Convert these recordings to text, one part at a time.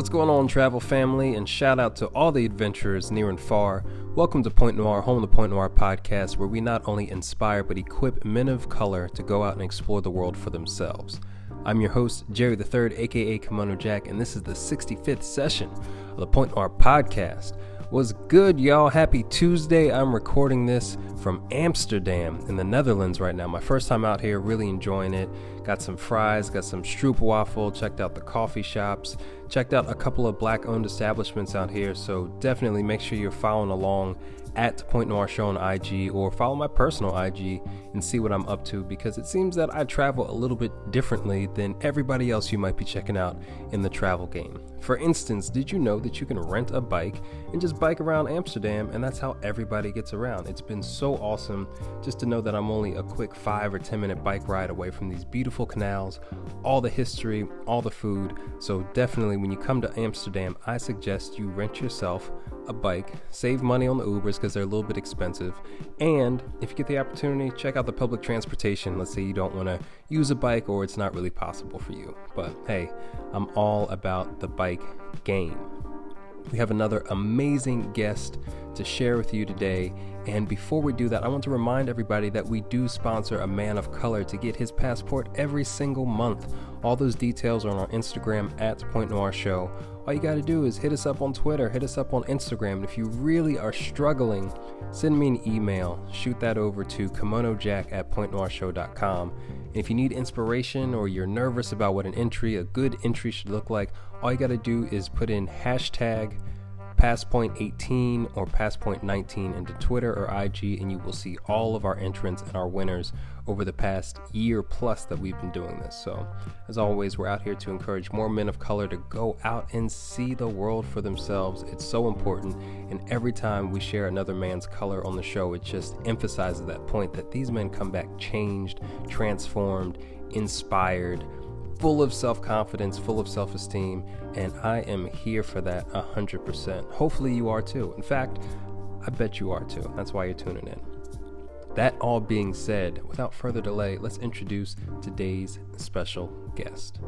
What's going on, travel family? And shout out to all the adventurers near and far. Welcome to Point Noir, home of the Point Noir podcast, where we not only inspire but equip men of color to go out and explore the world for themselves. I'm your host, Jerry III, aka Kimono Jack, and this is the 65th session of the Point Noir podcast. Was good, y'all. Happy Tuesday. I'm recording this from Amsterdam in the Netherlands right now. My first time out here, really enjoying it. Got some fries, got some stroopwafel, checked out the coffee shops, checked out a couple of black owned establishments out here. So definitely make sure you're following along at Point Noir Show on IG or follow my personal IG and see what I'm up to because it seems that I travel a little bit differently than everybody else you might be checking out in the travel game. For instance, did you know that you can rent a bike and just bike around Amsterdam and that's how everybody gets around? It's been so awesome just to know that I'm only a quick 5 or 10 minute bike ride away from these beautiful canals, all the history, all the food. So definitely when you come to Amsterdam, I suggest you rent yourself a bike, save money on the Ubers because they're a little bit expensive, and if you get the opportunity, check out the public transportation. Let's say you don't want to use a bike or it's not really possible for you. But hey, I'm all about the bike game. We have another amazing guest to share with you today. And before we do that, I want to remind everybody that we do sponsor a man of color to get his passport every single month. All those details are on our Instagram at Point Noir Show. All you got to do is hit us up on Twitter, hit us up on Instagram. And if you really are struggling, send me an email. Shoot that over to kimonojack at pointnoirshow.com. And if you need inspiration or you're nervous about what an entry, a good entry should look like, all you got to do is put in hashtag passpoint18 or passpoint19 into Twitter or IG, and you will see all of our entrants and our winners over the past year plus that we've been doing this. So, as always, we're out here to encourage more men of color to go out and see the world for themselves. It's so important, and every time we share another man's color on the show, it just emphasizes that point that these men come back changed, transformed, inspired full of self confidence, full of self esteem, and I am here for that 100%. Hopefully, you are too. In fact, I bet you are too. That's why you're tuning in. That all being said, without further delay, let's introduce today's special guest.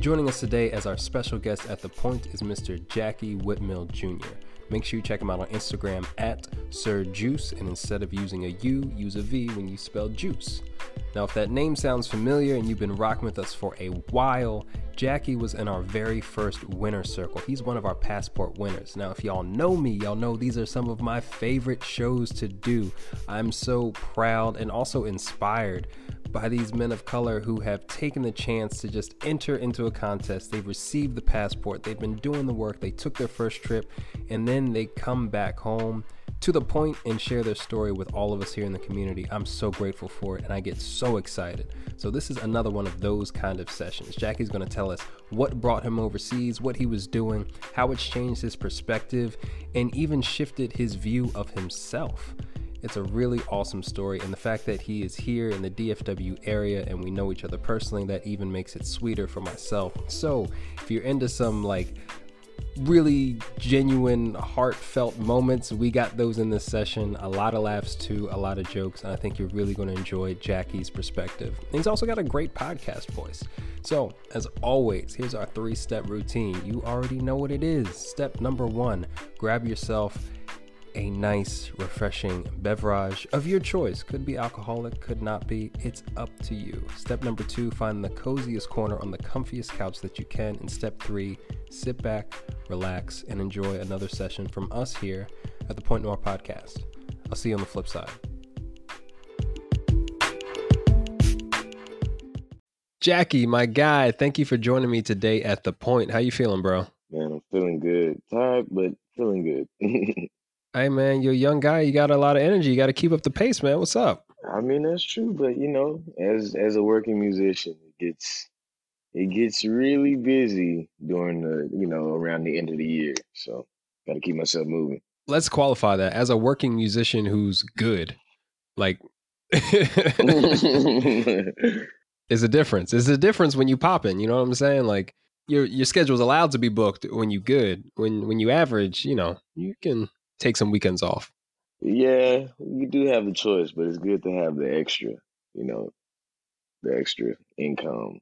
Joining us today as our special guest at the point is Mr. Jackie Whitmill Jr. Make sure you check him out on Instagram at Sir Juice, and instead of using a U, use a V when you spell juice. Now, if that name sounds familiar and you've been rocking with us for a while, Jackie was in our very first winner circle. He's one of our passport winners. Now, if y'all know me, y'all know these are some of my favorite shows to do. I'm so proud and also inspired by these men of color who have taken the chance to just enter into a contest. They've received the passport, they've been doing the work, they took their first trip, and then they come back home to the point and share their story with all of us here in the community. I'm so grateful for it and I get so excited. So, this is another one of those kind of sessions. Jackie's going to tell us what brought him overseas, what he was doing, how it's changed his perspective, and even shifted his view of himself. It's a really awesome story, and the fact that he is here in the DFW area and we know each other personally, that even makes it sweeter for myself. So, if you're into some like really genuine, heartfelt moments. We got those in this session. A lot of laughs too, a lot of jokes, and I think you're really going to enjoy Jackie's perspective. And he's also got a great podcast voice. So, as always, here's our three step routine. You already know what it is. Step number one grab yourself a nice, refreshing beverage of your choice. Could be alcoholic, could not be. It's up to you. Step number two, find the coziest corner on the comfiest couch that you can. And step three, sit back, relax, and enjoy another session from us here at the Point Noir Podcast. I'll see you on the flip side. Jackie, my guy, thank you for joining me today at the Point. How you feeling, bro? Man, I'm feeling good. Tired, but feeling good. Hey man, you're a young guy. You got a lot of energy. You got to keep up the pace, man. What's up? I mean, that's true, but you know, as as a working musician, it gets it gets really busy during the you know around the end of the year. So, got to keep myself moving. Let's qualify that as a working musician who's good. Like, is a difference. Is a difference when you pop in. You know what I'm saying? Like your your schedule's allowed to be booked when you good. When when you average, you know, you can take some weekends off. Yeah, you do have a choice, but it's good to have the extra, you know, the extra income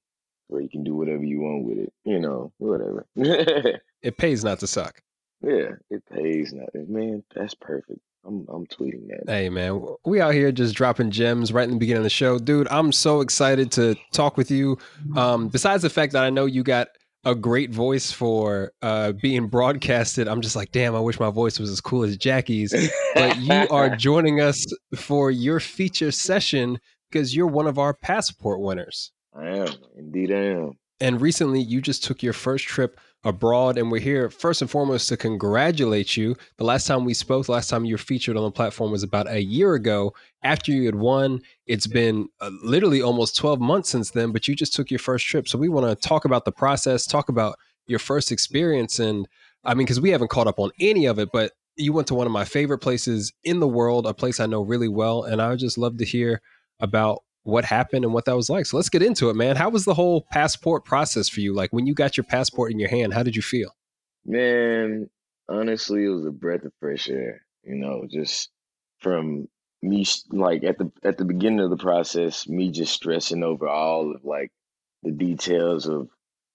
where you can do whatever you want with it, you know, whatever. It pays not to suck. Yeah, it pays nothing. Man, that's perfect. I'm I'm tweeting that. Hey man, we out here just dropping gems right in the beginning of the show, dude. I'm so excited to talk with you. Um, besides the fact that I know you got a great voice for uh, being broadcasted, I'm just like, damn, I wish my voice was as cool as Jackie's. But you are joining us for your feature session because you're one of our passport winners. I am. Indeed I am. And recently, you just took your first trip abroad, and we're here first and foremost to congratulate you. The last time we spoke, the last time you were featured on the platform was about a year ago. After you had won, it's been uh, literally almost 12 months since then, but you just took your first trip. So we want to talk about the process, talk about your first experience. And I mean, because we haven't caught up on any of it, but you went to one of my favorite places in the world, a place I know really well. And I would just love to hear about what happened and what that was like. So let's get into it, man. How was the whole passport process for you? Like when you got your passport in your hand, how did you feel? Man, honestly, it was a breath of fresh air. You know, just from me, like at the at the beginning of the process, me just stressing over all of like the details of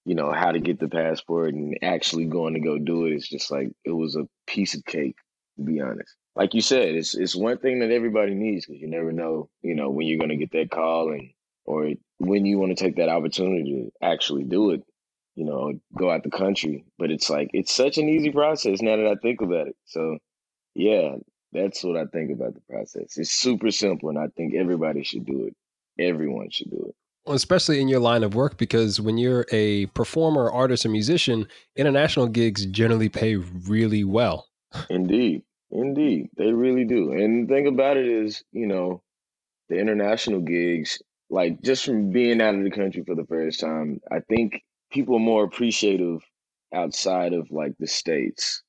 you know how to get the passport and actually going to go do it. It's just like it was a piece of cake, to be honest like you said, it's it's one thing that everybody needs because you never know, you know, when you're going to get that call and or when you want to take that opportunity to actually do it, you know, go out the country. But it's like it's such an easy process now that I think about it. So, yeah, that's what I think about the process. It's super simple, and I think everybody should do it. Everyone should do it. Well, especially in your line of work, because when you're a performer, artist, or musician, international gigs generally pay really well. Indeed. Indeed, they really do. And the thing about it is, you know, the international gigs, like just from being out of the country for the first time, I think people are more appreciative outside of like the states,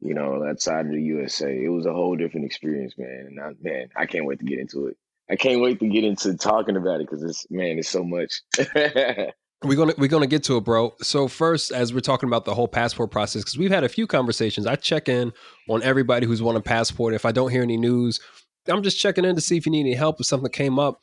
you know, outside of the USA. It was a whole different experience, man. And I, man, I can't wait to get into it. I can't wait to get into talking about it because it's man, it's so much. We're gonna we're gonna get to it, bro. So first, as we're talking about the whole passport process, because we've had a few conversations. I check in on everybody who's won a passport. If I don't hear any news, I'm just checking in to see if you need any help if something came up.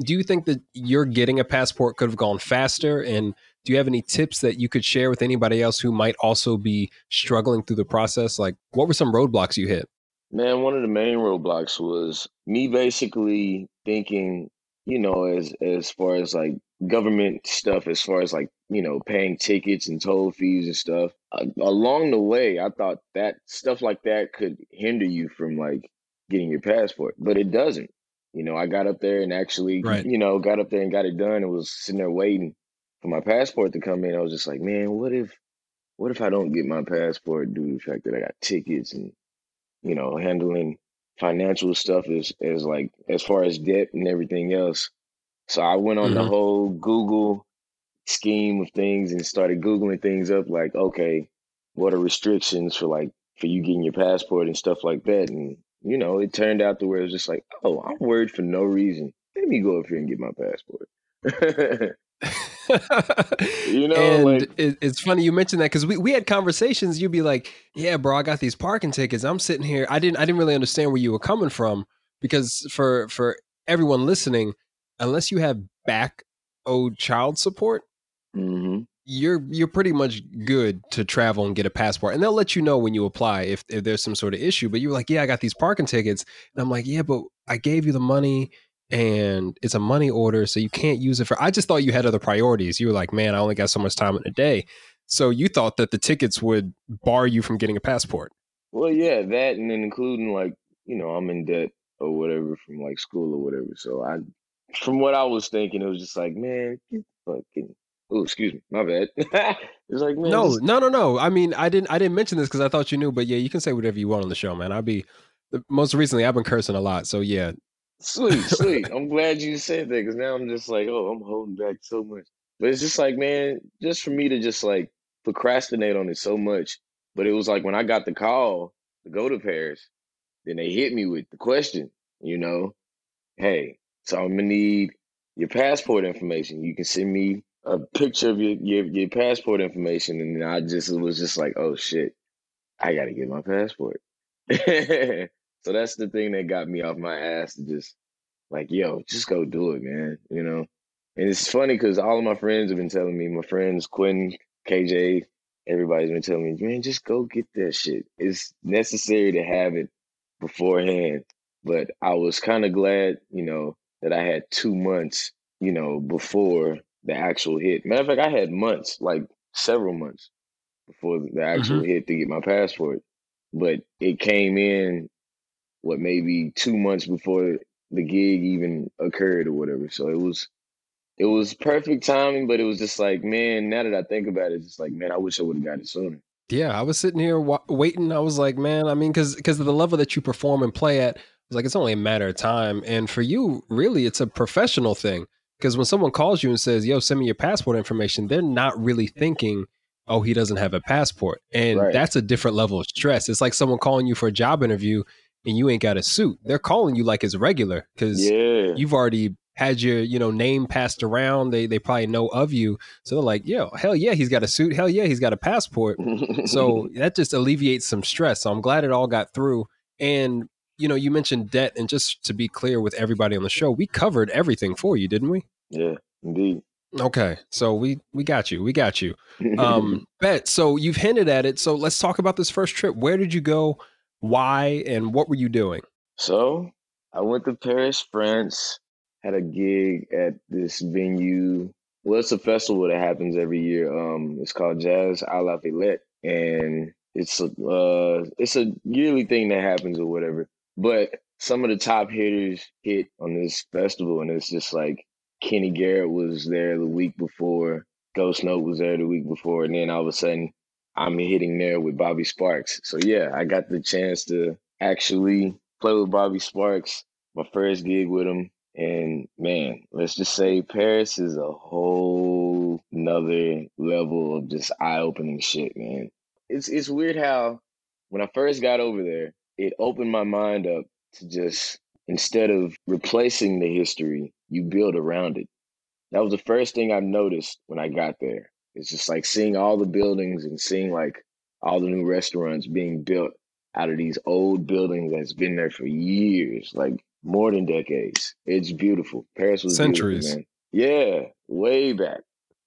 Do you think that you're getting a passport could have gone faster? And do you have any tips that you could share with anybody else who might also be struggling through the process? Like, what were some roadblocks you hit? Man, one of the main roadblocks was me basically thinking, you know, as as far as like government stuff as far as like you know paying tickets and toll fees and stuff uh, along the way i thought that stuff like that could hinder you from like getting your passport but it doesn't. You know i got up there and actually right. you know got up there and got it done and was sitting there waiting for my passport to come in. I was just like man what if what if i don't get my passport due to the fact that i got tickets and you know handling financial stuff is as like as far as debt and everything else so I went on mm-hmm. the whole Google scheme of things and started Googling things up like, okay, what are restrictions for like for you getting your passport and stuff like that? And you know, it turned out to where it was just like, oh, I'm worried for no reason. Let me go up here and get my passport. you know, and like, it, it's funny you mentioned that because we, we had conversations. You'd be like, "Yeah, bro, I got these parking tickets. I'm sitting here. I didn't I didn't really understand where you were coming from because for for everyone listening, unless you have back owed child support, mm-hmm. you're you're pretty much good to travel and get a passport. And they'll let you know when you apply if, if there's some sort of issue. But you're like, yeah, I got these parking tickets. And I'm like, yeah, but I gave you the money and it's a money order, so you can't use it for I just thought you had other priorities. You were like, man, I only got so much time in a day. So you thought that the tickets would bar you from getting a passport. Well, yeah, that and then including like, you know, I'm in debt or whatever from like school or whatever. So I from what I was thinking, it was just like, man, fucking. Oh, excuse me, my bad. it's like, man, no, no, no, no. I mean, I didn't, I didn't mention this because I thought you knew, but yeah, you can say whatever you want on the show, man. I'll be. Most recently, I've been cursing a lot, so yeah. Sweet, sweet. I'm glad you said that because now I'm just like, oh, I'm holding back so much. But it's just like, man, just for me to just like procrastinate on it so much. But it was like when I got the call to go to Paris, then they hit me with the question, you know, hey, so I'm gonna need your passport information. You can send me a picture of your your, your passport information, and I just was just like, oh shit, I gotta get my passport. So that's the thing that got me off my ass to just like, yo, just go do it, man. You know. And it's funny because all of my friends have been telling me, my friends Quinn, KJ, everybody's been telling me, man, just go get that shit. It's necessary to have it beforehand. But I was kind of glad, you know, that I had two months, you know, before the actual hit. Matter of fact, I had months, like several months before the actual mm-hmm. hit to get my passport. But it came in, what, maybe two months before the gig even occurred or whatever. So it was it was perfect timing, but it was just like, man, now that I think about it, it's just like, man, I wish I would have got it sooner. Yeah, I was sitting here wa- waiting. I was like, man, I mean, because because of the level that you perform and play at, I was like, it's only a matter of time. And for you, really, it's a professional thing. Because when someone calls you and says, "Yo, send me your passport information," they're not really thinking, "Oh, he doesn't have a passport," and right. that's a different level of stress. It's like someone calling you for a job interview and you ain't got a suit. They're calling you like it's regular because yeah. you've already had your you know name passed around they they probably know of you so they're like yo hell yeah he's got a suit hell yeah he's got a passport so that just alleviates some stress so i'm glad it all got through and you know you mentioned debt and just to be clear with everybody on the show we covered everything for you didn't we yeah indeed okay so we we got you we got you um bet so you've hinted at it so let's talk about this first trip where did you go why and what were you doing so i went to paris france had a gig at this venue. Well, it's a festival that happens every year. Um, it's called Jazz à la Villette, and it's a uh, it's a yearly thing that happens or whatever. But some of the top hitters hit on this festival, and it's just like Kenny Garrett was there the week before, Ghost Note was there the week before, and then all of a sudden I'm hitting there with Bobby Sparks. So yeah, I got the chance to actually play with Bobby Sparks. My first gig with him, and man, let's just say Paris is a whole nother level of just eye opening shit, man. It's it's weird how when I first got over there, it opened my mind up to just instead of replacing the history, you build around it. That was the first thing I noticed when I got there. It's just like seeing all the buildings and seeing like all the new restaurants being built out of these old buildings that's been there for years. Like more than decades. It's beautiful. Paris was centuries. Man. Yeah, way back.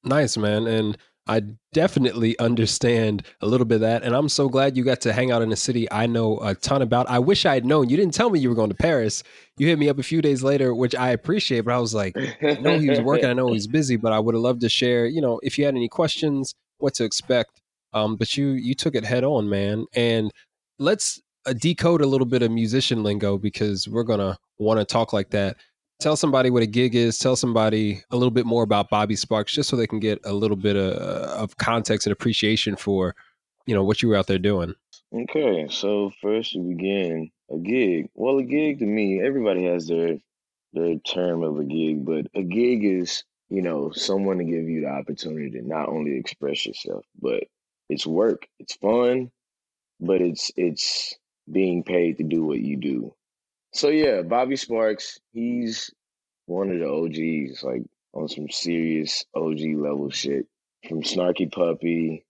Nice, man. And I definitely understand a little bit of that. And I'm so glad you got to hang out in a city I know a ton about. I wish I had known. You didn't tell me you were going to Paris. You hit me up a few days later, which I appreciate, but I was like, I know he was working, I know he's busy, but I would have loved to share, you know, if you had any questions, what to expect. Um, but you you took it head on, man. And let's uh, decode a little bit of musician lingo because we're gonna want to talk like that. Tell somebody what a gig is. Tell somebody a little bit more about Bobby Sparks, just so they can get a little bit of, of context and appreciation for, you know, what you were out there doing. Okay, so first we begin a gig. Well, a gig to me, everybody has their their term of a gig, but a gig is you know someone to give you the opportunity to not only express yourself, but it's work, it's fun, but it's it's being paid to do what you do. So yeah, Bobby Sparks, he's one of the OGs, like on some serious OG level shit. From Snarky Puppy,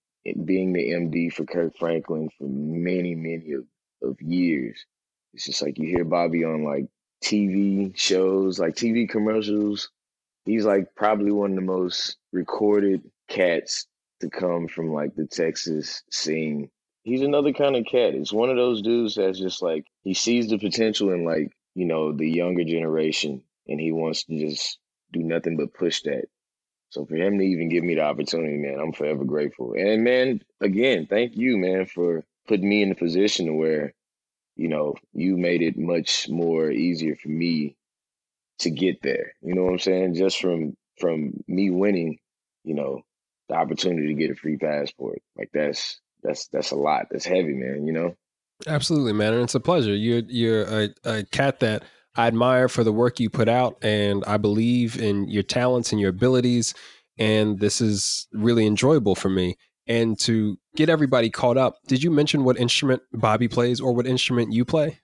being the MD for Kirk Franklin for many, many of, of years. It's just like you hear Bobby on like TV shows, like TV commercials. He's like probably one of the most recorded cats to come from like the Texas scene he's another kind of cat. It's one of those dudes that's just like he sees the potential in like, you know, the younger generation and he wants to just do nothing but push that. So for him to even give me the opportunity, man, I'm forever grateful. And man, again, thank you, man, for putting me in the position where, you know, you made it much more easier for me to get there. You know what I'm saying? Just from from me winning, you know, the opportunity to get a free passport. Like that's that's that's a lot. That's heavy, man. You know. Absolutely, man, and it's a pleasure. You're you're a, a cat that I admire for the work you put out, and I believe in your talents and your abilities. And this is really enjoyable for me. And to get everybody caught up, did you mention what instrument Bobby plays or what instrument you play?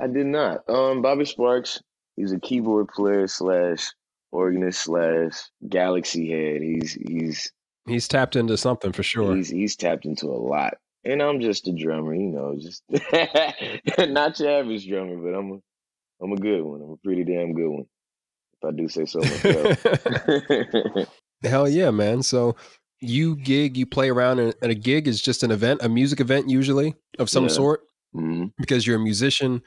I did not. Um, Bobby Sparks, he's a keyboard player slash organist slash galaxy head. He's he's He's tapped into something for sure. He's he's tapped into a lot. and I'm just a drummer, you know, just not your average drummer, but I'm a I'm a good one. I'm a pretty damn good one, if I do say so myself. Hell yeah, man! So you gig, you play around, and a gig is just an event, a music event usually of some Yeah. sort, hmm because you're a musician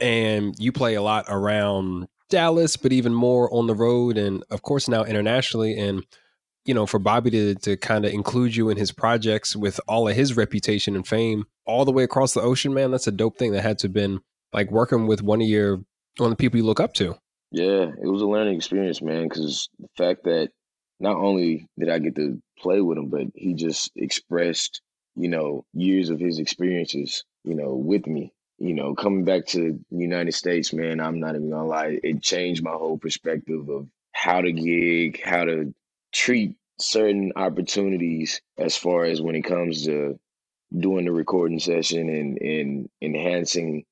and you play a lot around Dallas, but even more on the road, and of course now internationally. And you know, for Bobby to to kind of include you in his projects with all of his reputation and fame all the way across the ocean, man, that's a dope thing. That had to have been like working with one of your one of the people you look up to. Yeah, it was a learning experience, man, because the fact that not only did I get to play with him, but he just expressed, you know, years of his experiences, you know, with me. You know, coming back to the United States, man, I'm not even gonna lie, it changed my whole perspective of how to gig, how to treat certain opportunities as far as when it comes to doing the recording session and, and enhancing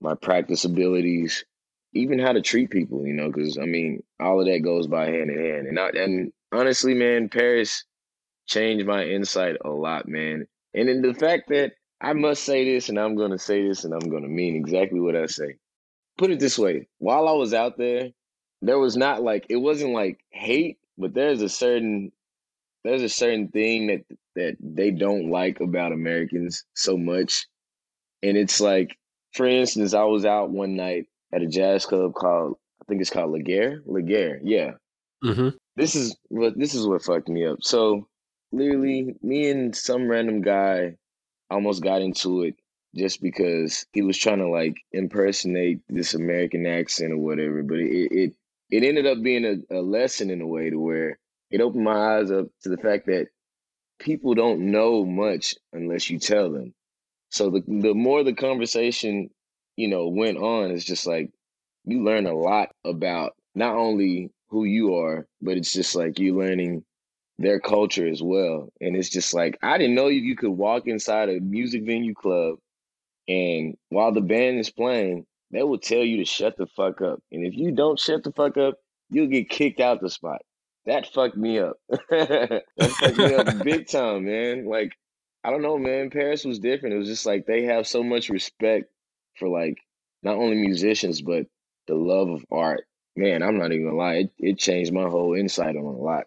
my practice abilities even how to treat people, you know, because I mean, all of that goes by hand in hand. And I, and honestly, man, Paris changed my insight a lot, man. And in the fact that I must say this, and I'm gonna say this, and I'm gonna mean exactly what I say. Put it this way: while I was out there, there was not like it wasn't like hate, but there's a certain there's a certain thing that that they don't like about Americans so much, and it's like, for instance, I was out one night at a jazz club called I think it's called La Gare. Laguerre, yeah. Mm-hmm. This is what this is what fucked me up. So literally, me and some random guy almost got into it just because he was trying to like impersonate this American accent or whatever. But it it it ended up being a, a lesson in a way to where it opened my eyes up to the fact that people don't know much unless you tell them. So the the more the conversation, you know, went on, it's just like you learn a lot about not only who you are, but it's just like you learning their culture as well. And it's just like I didn't know you, you could walk inside a music venue club and while the band is playing, they will tell you to shut the fuck up. And if you don't shut the fuck up, you'll get kicked out the spot. That fucked me up. that fucked me up big time, man. Like I don't know, man. Paris was different. It was just like they have so much respect for like not only musicians but the love of art. Man, I'm not even gonna lie. It, it changed my whole insight on a lot.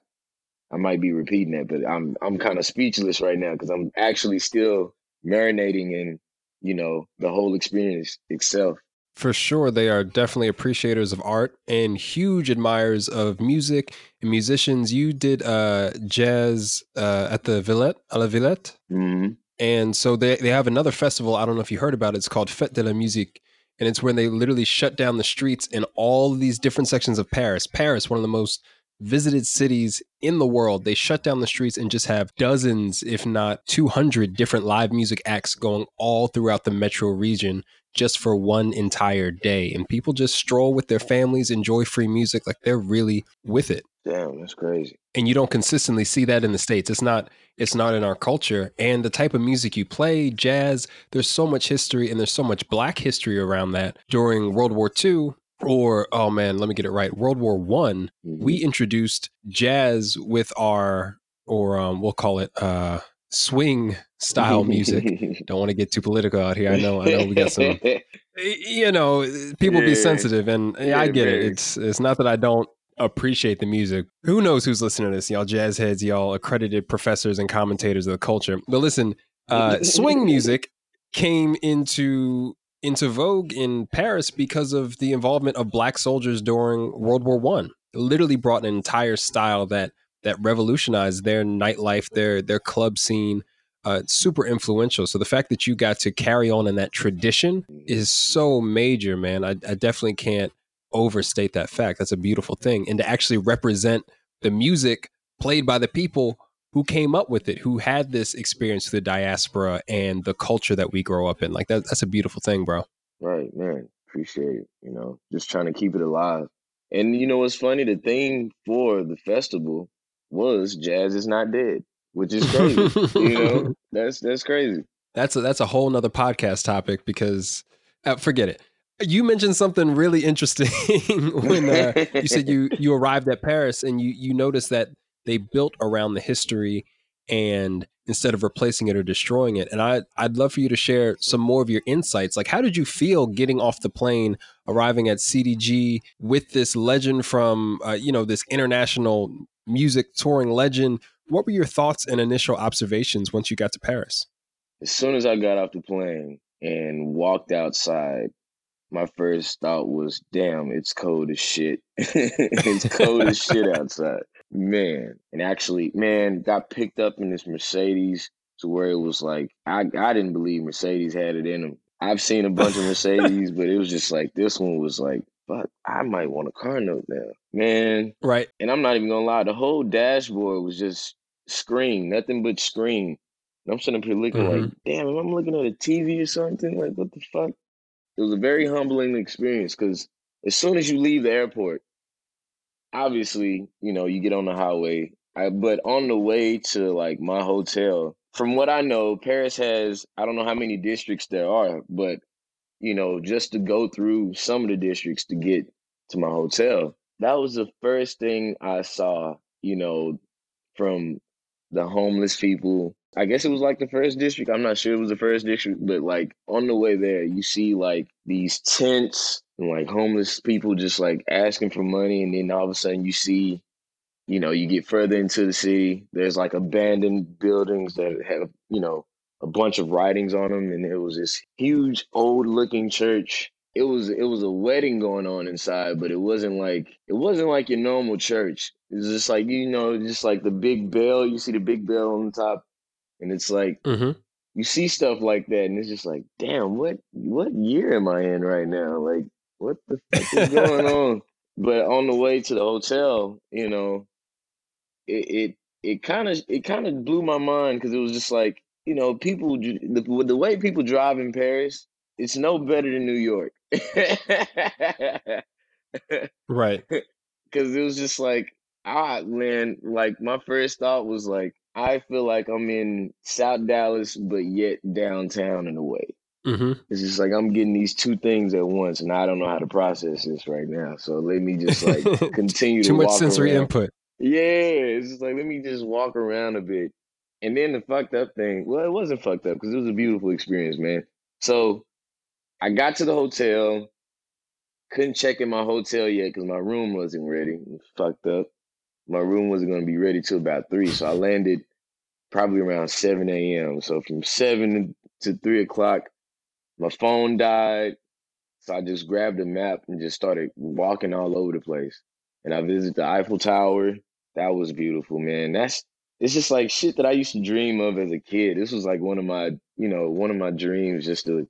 I might be repeating that, but I'm I'm kind of speechless right now because I'm actually still marinating in you know the whole experience itself. For sure, they are definitely appreciators of art and huge admirers of music and musicians. You did uh, jazz uh, at the Villette, à la Villette. hmm And so they, they have another festival. I don't know if you heard about it. It's called Fête de la Musique. And it's when they literally shut down the streets in all these different sections of Paris. Paris, one of the most visited cities in the world. They shut down the streets and just have dozens, if not 200 different live music acts going all throughout the metro region just for one entire day. And people just stroll with their families, enjoy free music. Like they're really with it Damn, that's crazy. and you don't consistently see that in the states it's not it's not in our culture and the type of music you play jazz there's so much history and there's so much black history around that during world war ii or oh man let me get it right world war one Mhm. we introduced jazz with our or um, we'll call it uh swing style music. Don't want to get too political out here i know i know we got some you know people be sensitive and yeah, i Yeah, get it. it's it's not that i don't appreciate the music. Who knows who's listening to this y'all jazz heads y'all accredited professors and commentators of the culture. But listen uh swing music came into into vogue in paris because of the involvement of black soldiers during world war one. Literally brought an entire style that that revolutionized their nightlife their their club scene uh, super influential. So the fact that you got to carry on in that tradition is so major, man. I, I definitely can't overstate that fact. That's a beautiful thing, and to actually represent the music played by the people who came up with it, who had this experience through the diaspora and the culture that we grow up in. Like that, that's a beautiful thing, bro. Right, man. Appreciate it. You know, just trying to keep it alive. And you know what's funny? The theme for the festival was jazz is not dead, which is crazy. you know, that's that's crazy. That's a, that's a whole nother podcast topic because uh, forget it. You mentioned something really interesting when uh, you said you you arrived at Paris and you you noticed that they built around the history and instead of replacing it or destroying it. And I, I'd love for you to share some more of your insights. Like, how did you feel getting off the plane, arriving at CDG with this legend from, uh, you know, this international music touring legend? What were your thoughts and initial observations once you got to Paris? As soon as I got off the plane and walked outside, my first thought was, damn, it's cold as shit. it's cold as shit outside. Man. And actually, man, got picked up in this Mercedes to where it was like, I, I didn't believe Mercedes had it in them. I've seen a bunch of Mercedes, but it was just like, this one was like, fuck, I might want a car note now. Man. Right. And I'm not even gonna lie, the whole dashboard was just screen, nothing but screen. And I'm sitting up here looking mm-hmm. like, damn, am I'm looking at a TV or something? Like, what the fuck? It was a very humbling experience because as soon as you leave the airport, obviously, you know, you get on the highway. I, but on the way to like my hotel, from what I know, Paris has I don't know how many districts there are, but you know, just to go through some of the districts to get to my hotel, that was the first thing I saw, you know, from the homeless people. I guess it was like the first district. I'm not sure it was the first district, but like on the way there, you see like these tents and like homeless people just like asking for money. And then all of a sudden you see, you know, you get further into the city, there's like abandoned buildings that have, you know, a bunch of writings on them. And it was this huge old looking church it was it was a wedding going on inside, but it wasn't like it wasn't like your normal church. It was just like you know, just like the big bell. You see the big bell on the top, and it's like mm-hmm. you see stuff like that, and it's just like, damn, what what year am I in right now? Like, what the fuck is going on? But on the way to the hotel, you know, it it kind of it kind of blew my mind because it was just like you know people the the way people drive in Paris, it's no better than New York. right. Because it was just like, ah, man, like my first thought was like, I feel like I'm in South Dallas, but yet downtown in a way. Mm-hmm. It's just like I'm getting these two things at once, and I don't know how to process this right now. So let me just like continue Too to much sensory around. input. Yeah, it's just like let me just walk around a bit. And then the fucked up thing, well, it wasn't fucked up because it was a beautiful experience, man. So I got to the hotel, couldn't check in my hotel yet because my room wasn't ready. Fucked up. My room wasn't going to be ready till about three, so I landed probably around seven a.m. So from seven to three o'clock, my phone died. So I just grabbed a map and just started walking all over the place. And I visited the Eiffel Tower. That was beautiful, man. That's it's just like shit that I used to dream of as a kid. This was like one of my, you know, one of my dreams just to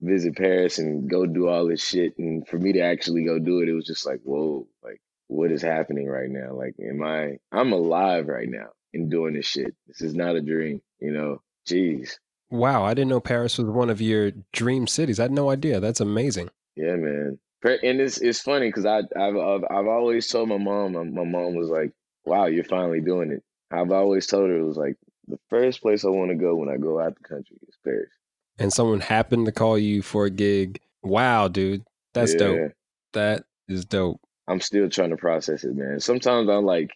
visit Paris and go do all this shit. And for me to actually go do it, it was just like, whoa, like what is happening right now? Like, am I, I'm alive right now and doing this shit. This is not a dream, you know? Jeez. Wow. I didn't know Paris was one of your dream cities. I had no idea. That's amazing. Yeah, man. And it's, it's funny because I, I've, I've, I've always told my mom, my mom was like, wow, you're finally doing it. I've always told her it was like the first place I want to go when I go out the country is Paris and someone happened to call you for a gig, wow, dude, that's yeah. dope. That is dope. I'm still trying to process it, man. Sometimes I'm like,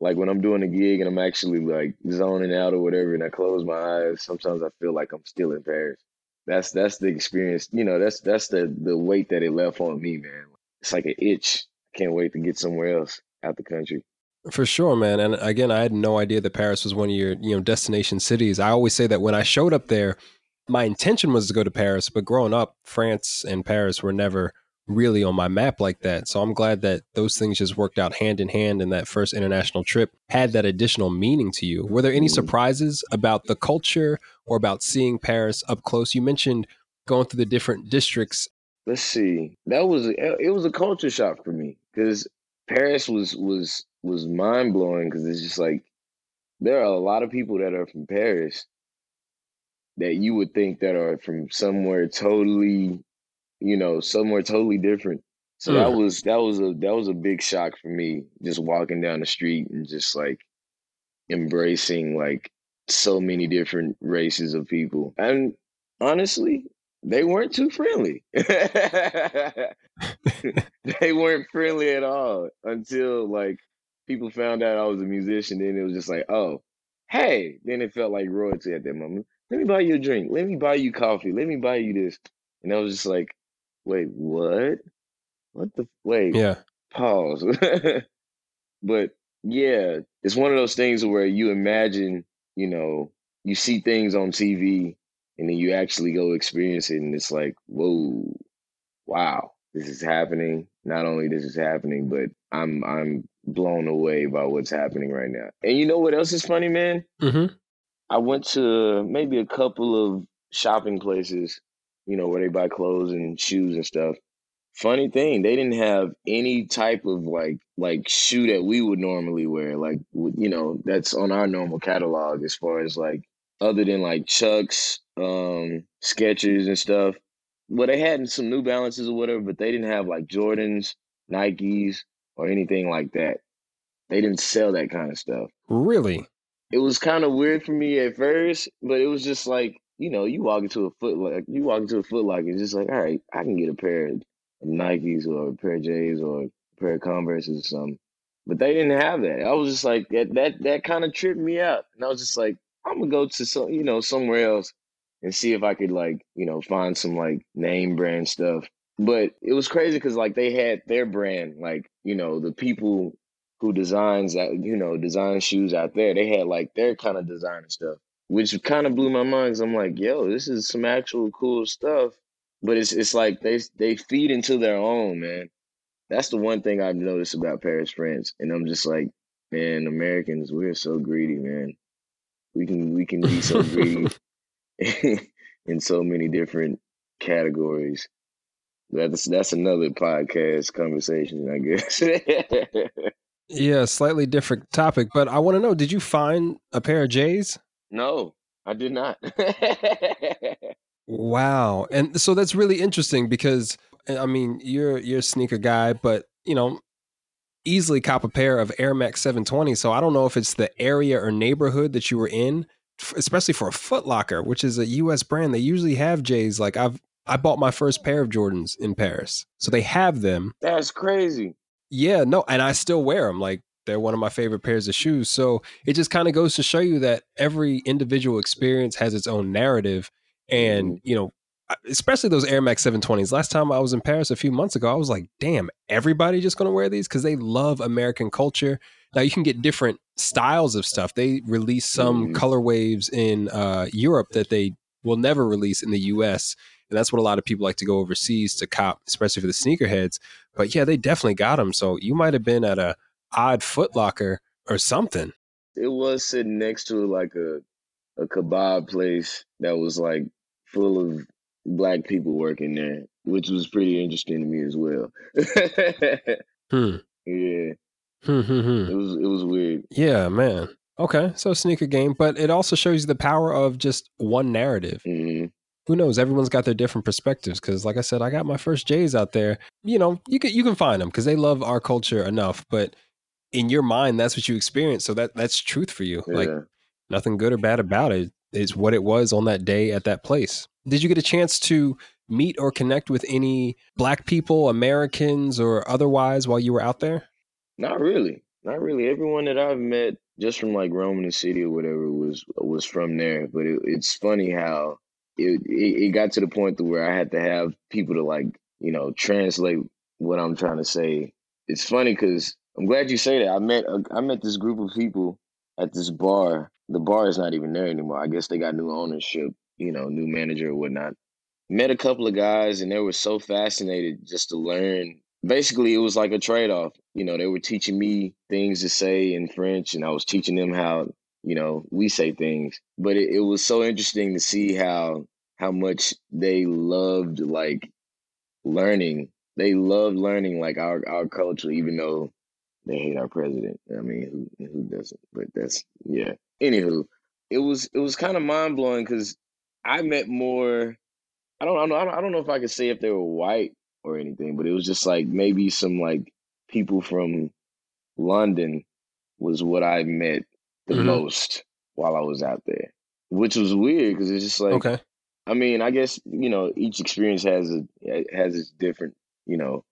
like when I'm doing a gig and I'm actually like zoning out or whatever, and I close my eyes. Sometimes I feel like I'm still in Paris. That's that's the experience. You know, that's that's the the weight that it left on me, man. It's like an itch. I can't wait to get somewhere else out the country. For sure, man. And again, I had no idea that Paris was one of your, you know, destination cities. I always say that when I showed up there, my intention was to go to Paris, but growing up, France and Paris were never really on my map like that. So I'm glad that those things just worked out hand in hand and that first international trip had that additional meaning to you. Were there any mm-hmm. surprises about the culture or about seeing Paris up close? You mentioned going through the different districts. Let's see. That was it was a culture shock for me cuz Paris was was was mind-blowing cuz it's just like there are a lot of people that are from Paris that you would think that are from somewhere totally, you know, somewhere totally different. So mm. that was that was a that was a big shock for me, just walking down the street and just like embracing like so many different races of people. And honestly, they weren't too friendly. they weren't friendly at all until like people found out I was a musician. Then it was just like, oh, hey, then it felt like royalty at that moment. Let me buy you a drink. Let me buy you coffee. Let me buy you this. And I was just like, wait, what? What the wait? Yeah. Pause. but yeah, it's one of those things where you imagine, you know, you see things on TV and then you actually go experience it and it's like, whoa, wow, this is happening. Not only this is happening, but I'm I'm blown away by what's happening right now. And you know what else is funny, man? Mm-hmm. I went to maybe a couple of shopping places, you know, where they buy clothes and shoes and stuff. Funny thing, they didn't have any type of like like shoe that we would normally wear, like you know, that's on our normal catalog as far as like other than like Chucks, um, Skechers and stuff. Well, they had some New Balances or whatever, but they didn't have like Jordans, Nikes, or anything like that. They didn't sell that kind of stuff. Really? It was kind of weird for me at first, but it was just like, you know, you walk into a foot like you walk into a foot locker, it's just like, all right, I can get a pair of Nikes or a pair of J's or a pair of Converses or something. But they didn't have that. I was just like that that that kind of tripped me out. And I was just like, I'm gonna go to some you know, somewhere else and see if I could like, you know, find some like name brand stuff. But it was crazy because like they had their brand, like, you know, the people who designs that, you know, design shoes out there, they had like their kind of design and stuff, which kind of blew my mind because I'm like, yo, this is some actual cool stuff. But it's it's like they they feed into their own, man. That's the one thing I've noticed about Paris, France. And I'm just like, man, Americans, we're so greedy, man. We can we can be so greedy in so many different categories. That's that's another podcast conversation, I guess. yeah, slightly different topic, but I want to know: Did you find a pair of J's? No, I did not. wow, and so that's really interesting because eh, I mean, you're you're a sneaker guy, but you know, easily cop a pair of Air Max 720. So I don't know if it's the area or neighborhood that you were in especially for a Foot Locker, which is a U.S. brand, they usually have J's. Like I've I bought my first pair of Jordans in Paris, so they have them. That's crazy. Yeah, no, and I still wear them. Like they're one of my favorite pairs of shoes. So it just kind of goes to show you that every individual experience has its own narrative, and mm-hmm. you know. Especially those Air Max 720s. Last time I was in Paris a few months ago, I was like, damn, everybody just going to wear these because they love American culture now you can get different styles of stuff. They release some mm. colorways in uh, Europe that they will never release in the U.S. And that's what a lot of people like to go overseas to cop, especially for the sneakerheads. But yeah, they definitely got them. So you might have been at a odd Footlocker or something. It was sitting next to like a a kebab place that was like full of black people working there, which was pretty interesting to me as well. hmm. Yeah. Hmm, hmm, hmm. It was it was weird. Yeah, man. Okay, so sneaker game, but it also shows you the power of just one narrative. Mm-hmm. Who knows? Everyone's got their different perspectives. Because, like I said, I got my first Jays out there. You know, you can you can find them because they love our culture enough. But in your mind, that's what you experience. So that that's truth for you. Yeah. Like nothing good or bad about it. It's what it was on that day at that place. Did you get a chance to meet or connect with any black people, Americans, or otherwise while you were out there? Not really. Not really. Everyone that I've met just from like roaming the city or whatever was was from there. But it, it's funny how it, it, it got to the point to where I had to have people to like you know translate what I'm trying to say. It's funny because I'm glad you say that. I met uh, I met this group of people at this bar. The bar is not even there anymore. I guess they got new ownership, you know, new manager or whatnot. Met a couple of guys and they were so fascinated just to learn basically it was like a trade-off you know they were teaching me things to say in french and i was teaching them how you know we say things but it, it was so interesting to see how how much they loved like learning. They loved learning like our our culture even though they hate our president. I mean who who doesn't? But that's yeah. Anywho it was it was kind of mind-blowing because i met more i don't, I don't i don't know if i could say if they were white or anything, but it was just like maybe some like people from London was what I met the mm-hmm. most while I was out there, which was weird because it's just like, okay. I mean, I guess you know each experience has a has its different, you know,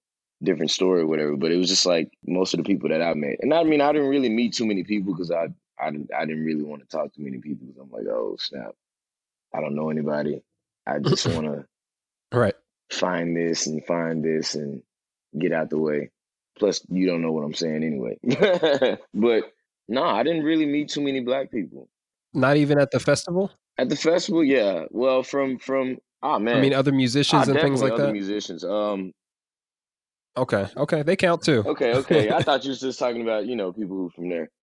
different story or whatever. But it was just like most of the people that I met, and I mean, I didn't really meet too many people because I I didn't I didn't really want to talk to many people because I'm like, oh snap, I don't know anybody. I just want to right find this and find this and get out the way. Plus, you don't know what I'm saying anyway. but no, I didn't really meet too many black people. Not even at the festival. At the festival, yeah. Well, from from oh man, I mean other musicians oh, and things like other that. Musicians. Um. Okay. Okay. They count too. Okay. Okay. I thought you was just talking about you know people who from there.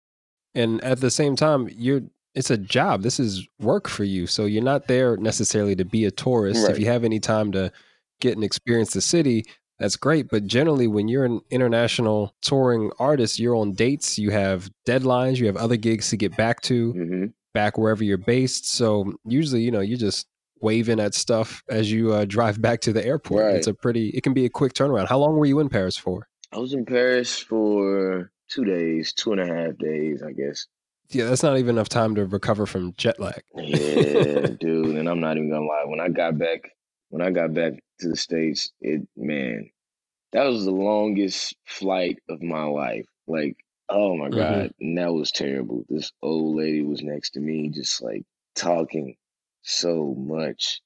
And at the same time, you're it's a job. This is work for you. So you're not there necessarily to be a tourist. Right. If you have any time to get and experience the city, that's great. But generally, when you're an international touring artist, you're on dates, you have deadlines, you have other gigs to get back to, hmm back wherever you're based. So usually, you know, you're just waving at stuff as you uh, drive back to the airport. Right. It's a pretty, it can be a quick turnaround. How long were you in Paris for? I was in Paris for two days, two and a half days, I guess. Yeah, that's not even enough time to recover from jet lag. Yeah, dude. And I'm not even gonna lie. When I got back, when I got back to the states, it man, that was the longest flight of my life. Like, oh my Mhm. god, and that was terrible. This old lady was next to me, just like talking so much,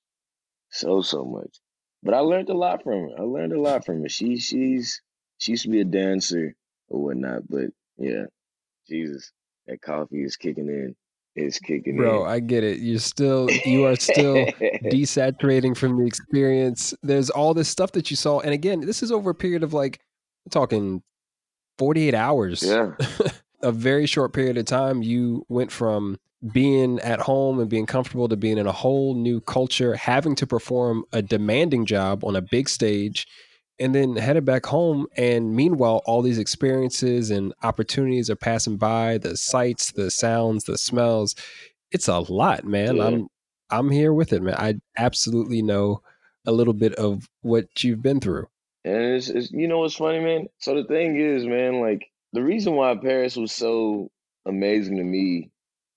so so much. But I learned a lot from her. I learned a lot from her. She she's she used to be a dancer or whatnot, but yeah, Jesus, that coffee is kicking in. It's kicking Bro, in. I get it. You're still, you are still desaturating from the experience. There's all this stuff that you saw. And again, this is over a period of like, we're talking 48 hours. yeah. A very short period of time. You went from being at home and being comfortable to being in a whole new culture, having to perform a demanding job on a big stage, and then headed back home. And meanwhile, all these experiences and opportunities are passing by the sights, the sounds, the smells. It's a lot, man. I'm I'm here with it, man. I absolutely know a little bit of what you've been through. And it's, it's you know what's funny, man? So the thing is, man, like the reason why Paris was so amazing to me,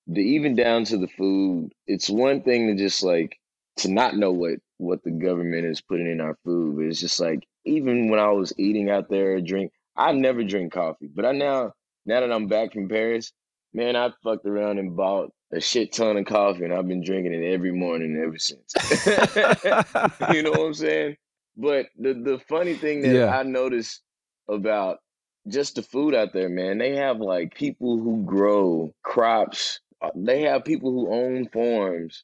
the even down to the food, it's one thing to just like to not know what what the government is putting in our food, but it's just like even when I was eating out there or drink, I never drink coffee. But I now now that I'm back from Paris, man, I fucked around and bought a shit ton of coffee and I've been drinking it every morning ever since. you know what I'm saying? But the the funny thing that Yeah. I noticed about just the food out there, man, they have like people who grow crops. uh, They have people who own farms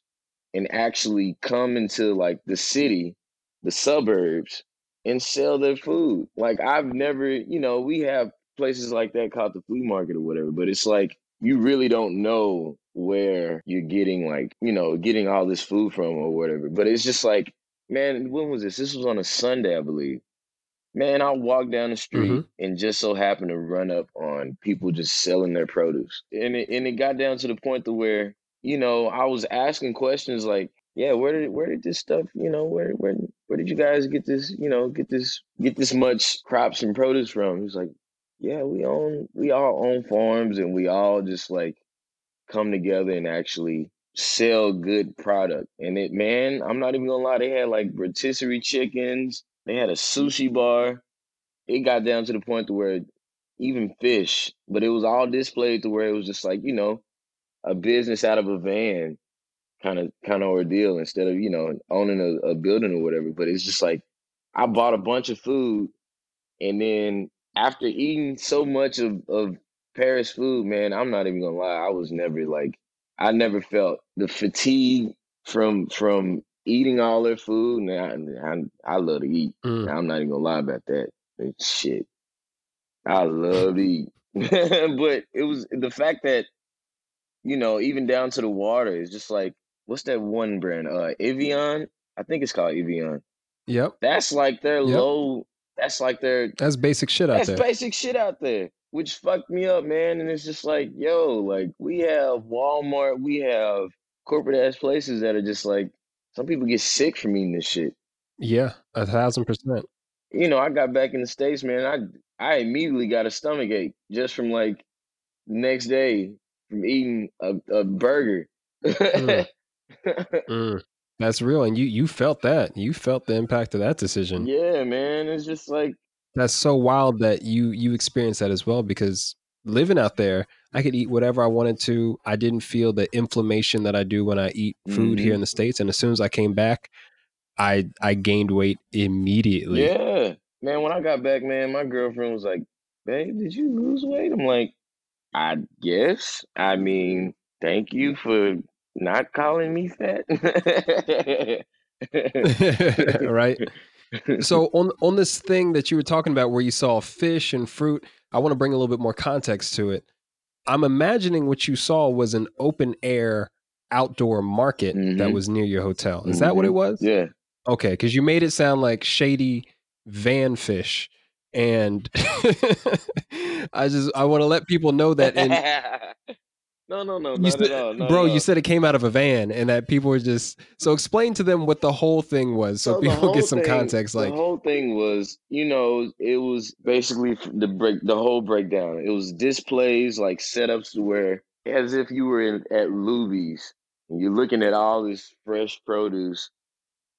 and actually come into like the city, the suburbs, and sell their food. Like I've never, you know, we have places like that called the flea market or whatever, but it's like you really don't know where you're getting like, you know, getting all this food from or whatever. But it's just like, man, when was this? This was on a Sunday, I believe. Man, I walked down the street Mhm. and just so happened to run up on people just selling their produce. And it and it got down to the point to where, you know, I was asking questions like, yeah, where did where did this stuff, you know, where where where did you guys get this, you know, get this get this much crops and produce from? He was like, Yeah, we own we all own farms and we all just like come together and actually sell good product. And it man, I'm not even gonna lie, they had like rotisserie chickens, they had a sushi bar. It got down to the point to where even fish, but it was all displayed to where it was just like, you know, a business out of a van kind of kind of ordeal instead of, you know, owning a, a building or whatever. But it's just like I bought a bunch of food and then after eating so much of, of Paris food, man, I'm not even gonna lie, I was never like I never felt the fatigue from from eating all their food. And I, I, I love to eat. Mm. I'm not even gonna lie about that. But shit, I love to eat. but it was the fact that you know, even down to the water, it's just like what's that one brand? Uh, Evian. I think it's called Evian. Yep. That's like their Yep. low. That's like their That's basic shit out that's there. That's basic shit out there, which fucked me up, man. And it's just like, yo, like we have Walmart, we have corporate ass places that are just like some people get sick from eating this shit. Yeah, a thousand percent. You know, I got back in the States, man. I I immediately got a stomach ache just from like next day from eating a, a burger. Mm. Mm. That's real, and you you felt that. You felt the impact of that decision. yeah, man. It's just like That's so wild that you you experienced that as well because living out there, I could eat whatever I wanted to. I didn't feel the inflammation that I do when I eat food mm-hmm. here in the States. And as soon as I came back, I I gained weight immediately. Yeah. Man, when I got back, man, my girlfriend was like, Babe, did you lose weight? I'm like, I guess. I mean, thank you for not calling me fat. right. So on on this thing that you were talking about where you saw fish and fruit, I want to bring a little bit more context to it. I'm imagining what you saw was an open air outdoor market mm-hmm. that was near your hotel. Is mm-hmm. that what it mm-hmm. was? Yeah. Okay, because you made it sound like shady van fish. And I just I want to let people know that in No, no, no, not at all. No, bro, no. you said it came out of a van and that people were just so explain to them what the whole thing was so, so people get some thing, context like the whole thing was, you know, it was basically the break the whole breakdown. It was displays like setups where as if you were in at Luby's and you're looking at all this fresh produce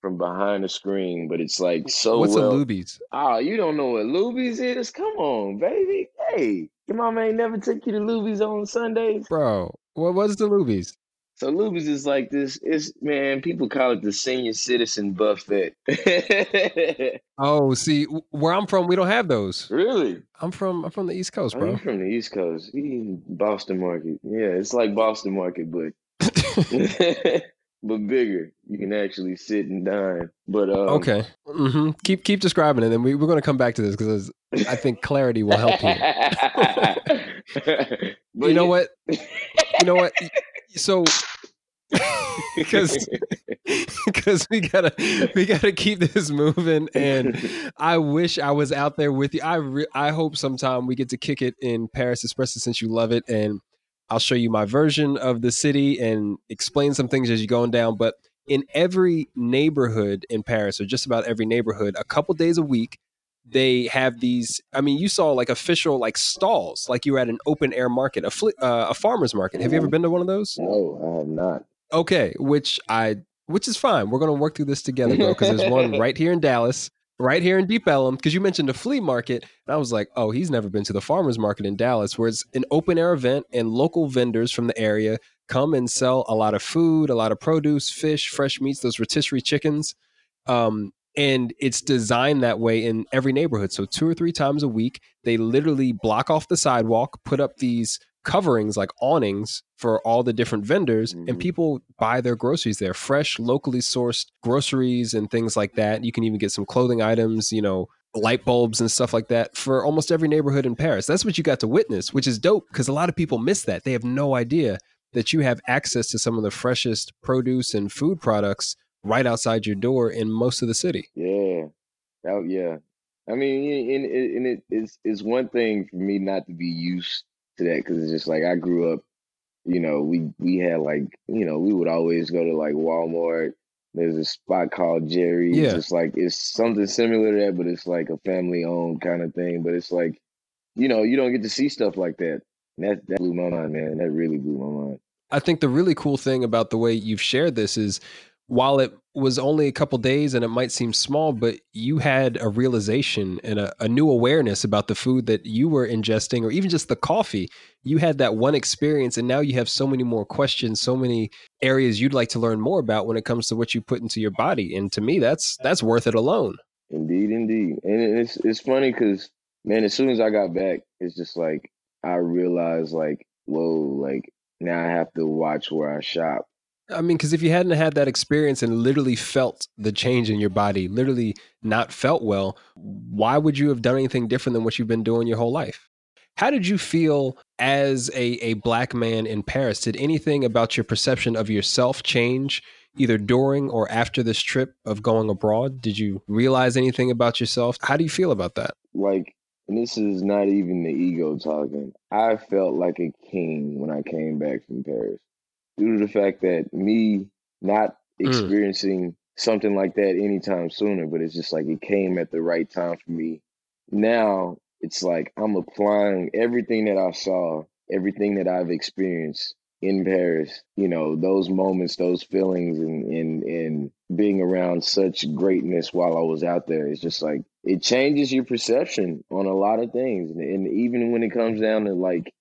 from behind the screen, but it's like so What's well. a Luby's? Oh, you don't know what Luby's is? Come on, baby. Hey, your mama ain't never took you to Luby's on Sundays? Bro, what was the Luby's? So Luby's is like this. It's man, people call it the senior citizen buffet. oh, see, where I'm from, we don't have those. Really? I'm from I'm from the East Coast, bro. I'm from the East Coast. Boston market. Yeah, it's like Boston market, but but bigger. You can actually sit and dine. But um, okay, mm-hmm. keep keep describing it, and we, we're going to come back to this because I think clarity will help you. you know what? You know what? So because because we gotta we gotta keep this moving and i wish i was out there with you i re- i hope sometime we get to kick it in paris especially since you love it and I'll show you my version of the city and explain some things as you're going down. But in every neighborhood in Paris, or just about every neighborhood, a couple days a week, they have these. I mean, you saw like official like stalls, like you were at an open air market, a fl- uh, a farmer's market. Have you ever been to one of those? No, I have not. Okay, which I which is fine. We're gonna work through this together, bro. Because there's one right here in Dallas right here in Deep Ellum, because you mentioned the flea market. And I was like, oh, he's never been to the farmer's market in Dallas, where it's an open air event and local vendors from the area come and sell a lot of food, a lot of produce, fish, fresh meats, those rotisserie chickens. Um, and it's designed that way in every neighborhood. So two or three times a week, they literally block off the sidewalk, put up these coverings like awnings for all the different vendors mm-hmm. and people buy their groceries there fresh locally sourced groceries and things like that you can even get some clothing items you know light bulbs and stuff like that for almost every neighborhood in paris that's what you got to witness which is dope because a lot of people miss that they have no idea that you have access to some of the freshest produce and food products right outside your door in most of the city yeah oh yeah i mean and, and it, it's, it's one thing for me not to be used to that because it's just like I grew up, you know, we we had like, you know, we would always go to like Walmart. There's a spot called Jerry's. Yeah. It's like it's something similar to that, but it's like a family owned kind of thing. But it's like, you know, you don't get to see stuff like that. And that that blew my mind, man. That really blew my mind. I think the really cool thing about the way you've shared this is while it was only a couple days and it might seem small, but you had a realization and a, a, new awareness about the food that you were ingesting, or even just the coffee. You had that one experience, and now you have so many more questions, so many areas you'd like to learn more about when it comes to what you put into your body. And to me, that's that's worth it alone. Indeed, indeed, and it's it's funny because man, as soon as I got back, it's just like I realized like, whoa, like now I have to watch where I shop I mean, because if you hadn't had that experience and literally felt the change in your body, literally not felt well, why would you have done anything different than what you've been doing your whole life? How did you feel as a, a black man in Paris? Did anything about your perception of yourself change either during or after this trip of going abroad? Did you realize anything about yourself? How do you feel about that? Like, and this is not even the ego talking. I felt like a king when I came back from Paris due to the fact that me not mm. experiencing mm. something like that anytime sooner, but it's just like it came at the right time for me. Now it's like I'm applying everything that I saw, everything that I've experienced in Paris, you know, those moments, those feelings and and and being around such greatness while I was out there, it's just like it changes your perception on a lot of things. And, and even when it comes down to like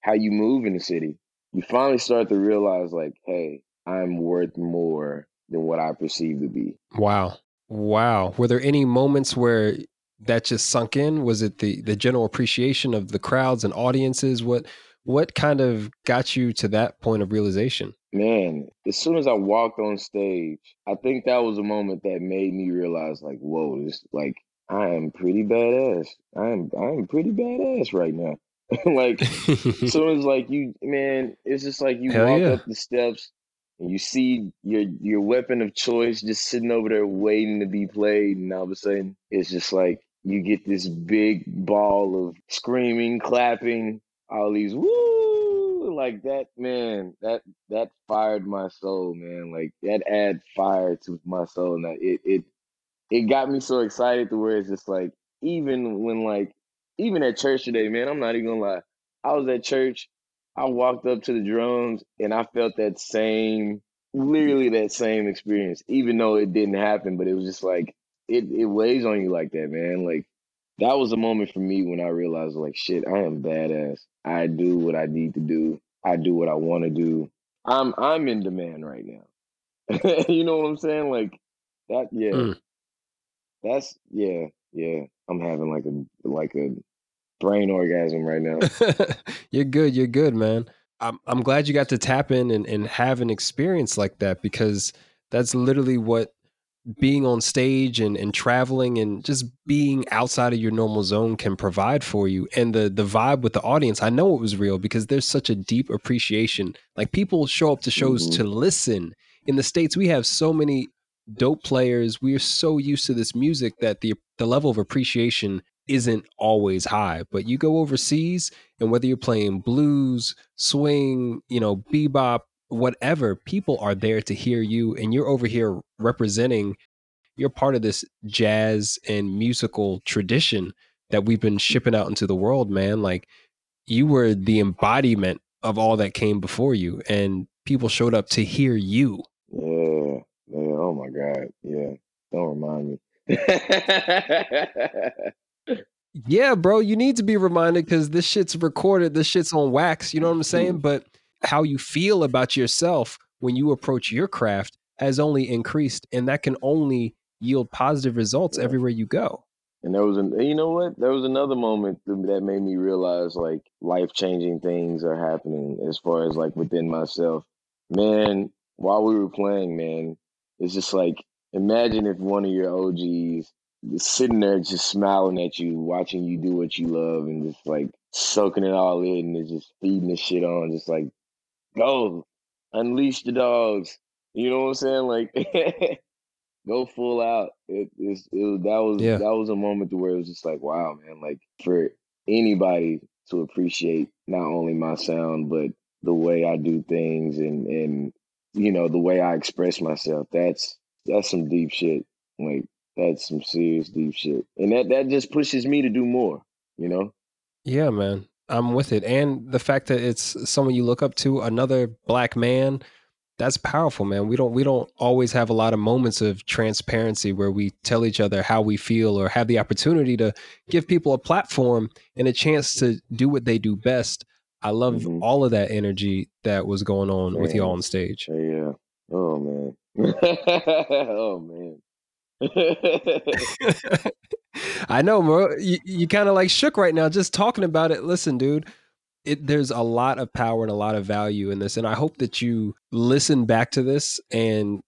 how you move in the city. You finally start to realize, like, hey, I'm worth more than what I perceive to be. Wow. Wow. Were there any moments where that just sunk in? Was it the the general appreciation of the crowds and audiences? What what kind of got you to that point of realization? Man, as soon as I walked on stage, I think that was a moment that made me realize like, whoa, this like I am pretty badass. I am I am pretty badass right now. like soon as like you man, it's just like you Hell walk yeah. up the steps and you see your your weapon of choice just sitting over there waiting to be played, and all of a sudden it's just like you get this big ball of screaming, clapping, all these woo like that, man. That that fired my soul, man. Like that add fire to my soul, and that it it it got me so excited to where it's just like even when like even at church today, man. I'm not even gonna lie. I was at church I walked up to the drums and I felt that same, literally that same experience, even though it didn't happen. But it was just like it it weighs on you like that, man. Like that was a moment for me when I realized, like, shit, I am badass. I do what I need to do. I do what I want to do. I'm I'm in demand right now. you know what I'm saying? Like that, yeah. Mm. That's yeah, yeah. I'm having like a like a brain orgasm right now. you're good. You're good, man. I'm I'm glad you got to tap in and, and have an experience like that because that's literally what being on stage and, and traveling and just being outside of your normal zone can provide for you. And the the vibe with the audience, I know it was real because there's such a deep appreciation. Like people show up to shows Mhm. to listen. In the States, we have so many dope players. We are so used to this music that the the level of appreciation isn't always high. But you go overseas and whether you're playing blues, swing, you know, bebop, whatever, people are there to hear you and you're over here representing you're part of this jazz and musical tradition that we've been shipping out into the world, man. Like you were the embodiment of all that came before you and people showed up to hear you. Yeah. Oh my God. Yeah. Don't remind me. Yeah, bro, you need to be reminded because this shit's recorded, this shit's on wax, you know what I'm saying? Mm-hmm. But how you feel about yourself when you approach your craft has only increased, and that can only yield positive results Yeah. everywhere you go. And there was an, you know what? There was another moment that made me realize like life changing things are happening as far as like within myself. Man, while we were playing, man, it's just like imagine if one of your OGs is sitting there just smiling at you, watching you do what you love, and just like soaking it all in and just feeding the shit on, just like go unleash the dogs. You know what I'm saying? Like go full out. It is it was, that was Yeah. that was a moment to where it was just like wow, man. Like for anybody to appreciate not only my sound but the way I do things and and you know the way I express myself. That's that's some deep shit. Like that's some serious deep shit, and that that just pushes me to do more. You know. Yeah, man. I'm with it. And the fact that it's someone you look up to, another black man, that's powerful, man. We don't we don't always have a lot of moments of transparency where we tell each other how we feel or have the opportunity to give people a platform and a chance to do what they do best. I love Mhm. all of that energy that was going on with y'all on stage. Yeah. Oh man. oh man. I know, bro. You, you kind of like shook right now just talking about it. Listen, dude, it, there's a lot of power and a lot of value in this. And I hope that you listen back to this and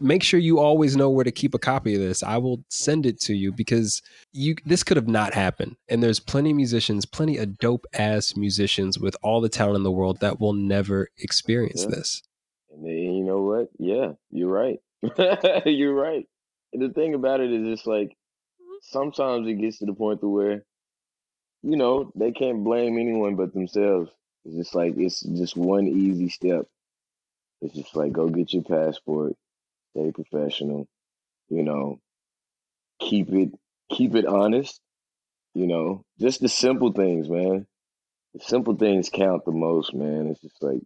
make sure you always know where to keep a copy of this. I will send it to you because you this could have not happened. And there's plenty of musicians, plenty of dope ass musicians with all the talent in the world that will never experience Yeah. this. And you know what? Yeah, you're right. you're right. The thing about it is, it's like mm-hmm. sometimes it gets to the point to where, you know, they can't blame anyone but themselves. It's just like it's just one easy step. It's just like go get your passport, stay professional, you know, keep it keep it honest, you know, just the simple things, man. The simple things count the most, man. It's just like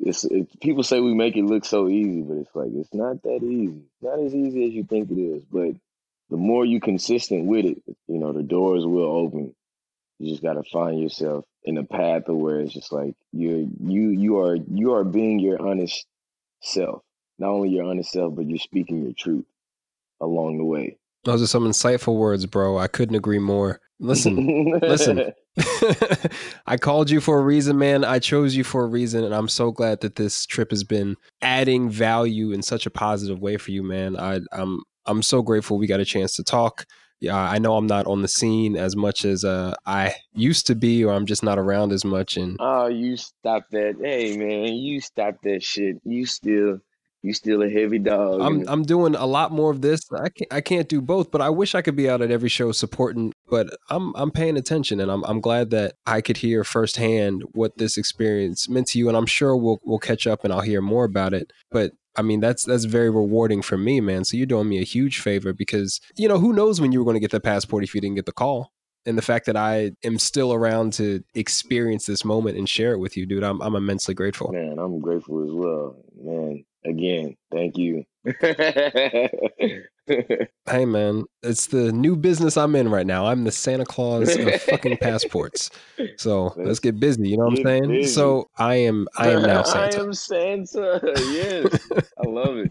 it's it, people say we make it look so easy, but it's like it's not that easy. Not as easy as you think it is. But the more you consistent with it, you know, the doors will open. You just got to find yourself in a path of where it's just like you're you you are you are being your honest self. Not only your honest self, but you're speaking your truth along the way. Those are some insightful words, bro. I couldn't agree more. Listen, listen. I called you for a reason, man. I chose you for a reason, and I'm so glad that this trip has been adding value in such a positive way for you, man. I, I'm I'm so grateful we got a chance to talk. Yeah, I know I'm not on the scene as much as uh, I used to be, or I'm just not around as much. And oh, you stop that! Hey, man, you stop that shit. You still you still a heavy dog. I'm I'm doing a lot more of this. I can't I can't do both, but I wish I could be out at every show supporting. But I'm I'm paying attention, and I'm I'm glad that I could hear firsthand what this experience meant to you. And I'm sure we'll we'll catch up, and I'll hear more about it. But I mean, that's that's very rewarding for me, man. So you're doing me a huge favor because you know who knows when you were going to get the passport if you didn't get the call. And the fact that I am still around to experience this moment and share it with you, dude, I'm I'm immensely grateful. Man, I'm grateful as well. Man, again, thank you. hey man, it's the new business I'm in right now. I'm the Santa Claus of fucking passports. So let's get busy. You know what I'm saying? Busy. So I am. I am now Santa. I am Santa. Yes, I love it.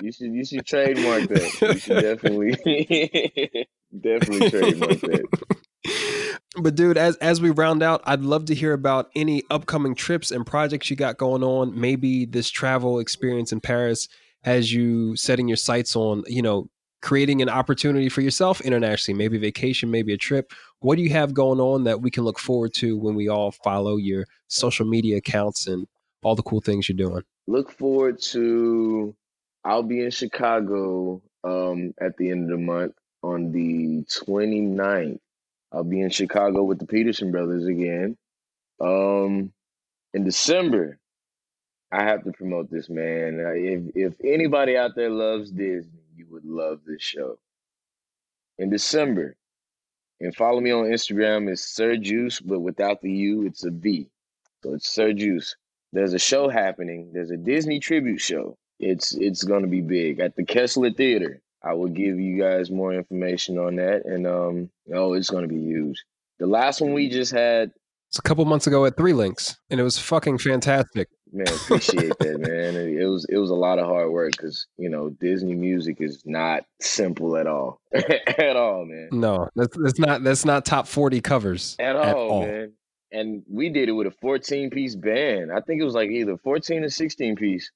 You should. You should trademark that. You should definitely, definitely trademark that. But dude, as as we round out, I'd love to hear about any upcoming trips and projects you got going on. Maybe this travel experience in Paris has you setting your sights on, you know, creating an opportunity for yourself internationally, maybe vacation, maybe a trip. What do you have going on that we can look forward to when we all follow your social media accounts and all the cool things you're doing? Look forward to I'll be in Chicago um, at the end of the month on the 29th I'll be in Chicago with the Peterson brothers again. Um, in December, I have to promote this man. If if anybody out there loves Disney, you would love this show. In December, and follow me on Instagram. It's Sir Juice, but without the U, it's a V. So it's Sir Juice. There's a show happening. There's a Disney tribute show. It's it's gonna be big at the Kessler Theater. I will give you guys more information on that. And um, oh, it's going to be huge. The last one we just had. It's a couple months ago at Three Links, and it was fucking fantastic. Man, appreciate that, man. It was it was a lot of hard work because you know Disney music is not simple at all, at all, man. No, that's that's not that's not top forty covers at all, at all, man. And we did it with a fourteen piece band. I think it was like either fourteen or sixteen piece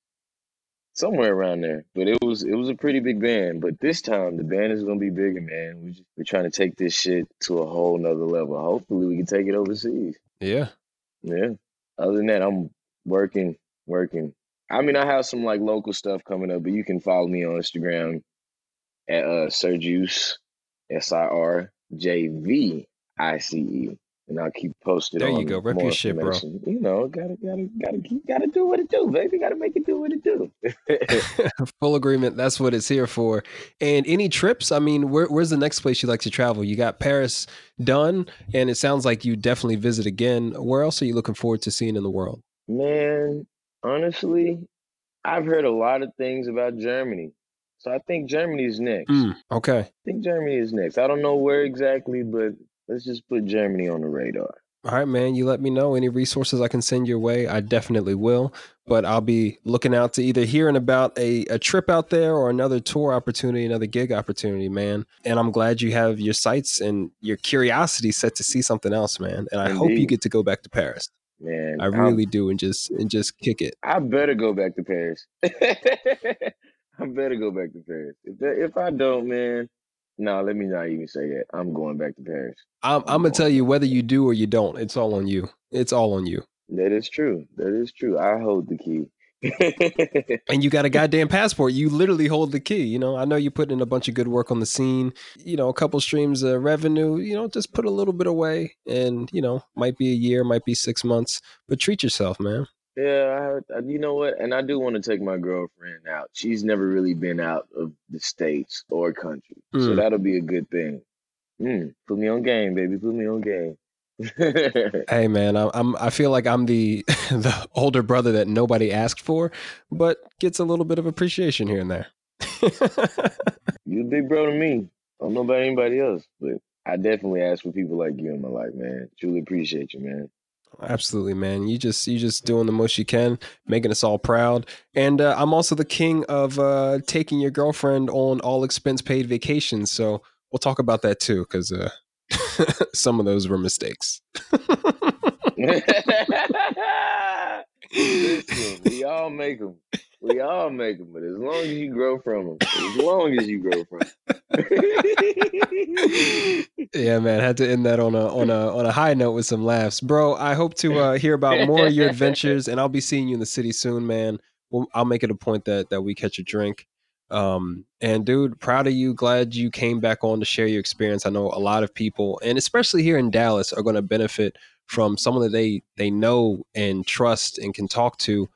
somewhere around there. But it was it was a pretty big band. But this time the band is gonna be bigger, man. We just, we're trying to take this shit to a whole nother level. Hopefully we can take it overseas. Yeah. Yeah. Other than that, I'm working, working. I mean, I have some like local stuff coming up, but you can follow me on Instagram at uh Sir Juice, S I R J V I C E and I'll keep posted. There you go, rep your shit, bro. You know, gotta gotta gotta keep gotta do what it do, baby. Gotta make it do what it do. Full agreement. That's what it's here for. And any trips? I mean, where, where's the next place you like to travel? You got Paris done, and it sounds like you definitely visit again. Where else are you looking forward to seeing in the world? Man, honestly, I've heard a lot of things about Germany. So I think Germany is next. Mm, okay. I think Germany is next. I don't know where exactly, but let's just put Germany on the radar. All right, man. You let me know any resources I can send your way. I definitely will. But I'll be looking out to either hearing about a, a trip out there or another tour opportunity, another gig opportunity, man. And I'm glad you have your sights and your curiosity set to see something else, man. And I Indeed. hope you get to go back to Paris. Man, I really I'm, do, and just and just kick it. I better go back to Paris. I better go back to Paris. If that, if I don't, man, no, let me not even say that. I'm going back to Paris. I'm, I'm, I'm gonna tell you whether you do or you don't. It's all on you. It's all on you. That is true. That is true. I hold the key. and you got a goddamn passport. You literally hold the key. You know, I know you put in a bunch of good work on the scene. You know, a couple streams of revenue. You know, just put a little bit away, and you know, might be a year, might be six months, but treat yourself, man. Yeah, I, you know what? And I do want to take my girlfriend out. She's never really been out of the states or country, mm. so that'll be a good thing. Mm, put me on game, baby. Put me on game. hey man, I'm, I'm I feel like I'm the the older brother that nobody asked for, but gets a little bit of appreciation here and there. you a big bro to me. I don't know about anybody else, but I definitely ask for people like you in my life, man. Truly appreciate you, man. Absolutely, man. You just you just doing the most you can, making us all proud. And uh, I'm also the king of uh, taking your girlfriend on all expense paid vacations. So we'll talk about that too, because uh, some of those were mistakes. Listen, we all make them. We all make them, but as long as you grow from them, as long as you grow from yeah, man, had to end that on a on a on a high note with some laughs, bro. I hope to uh, hear about more of your adventures, and I'll be seeing you in the city soon, man. I'll make it a point that that we catch a drink. Um, and dude, proud of you. Glad you came back on to share your experience. I know a lot of people, and especially here in Dallas, are going to benefit from someone that they they know and trust and can talk to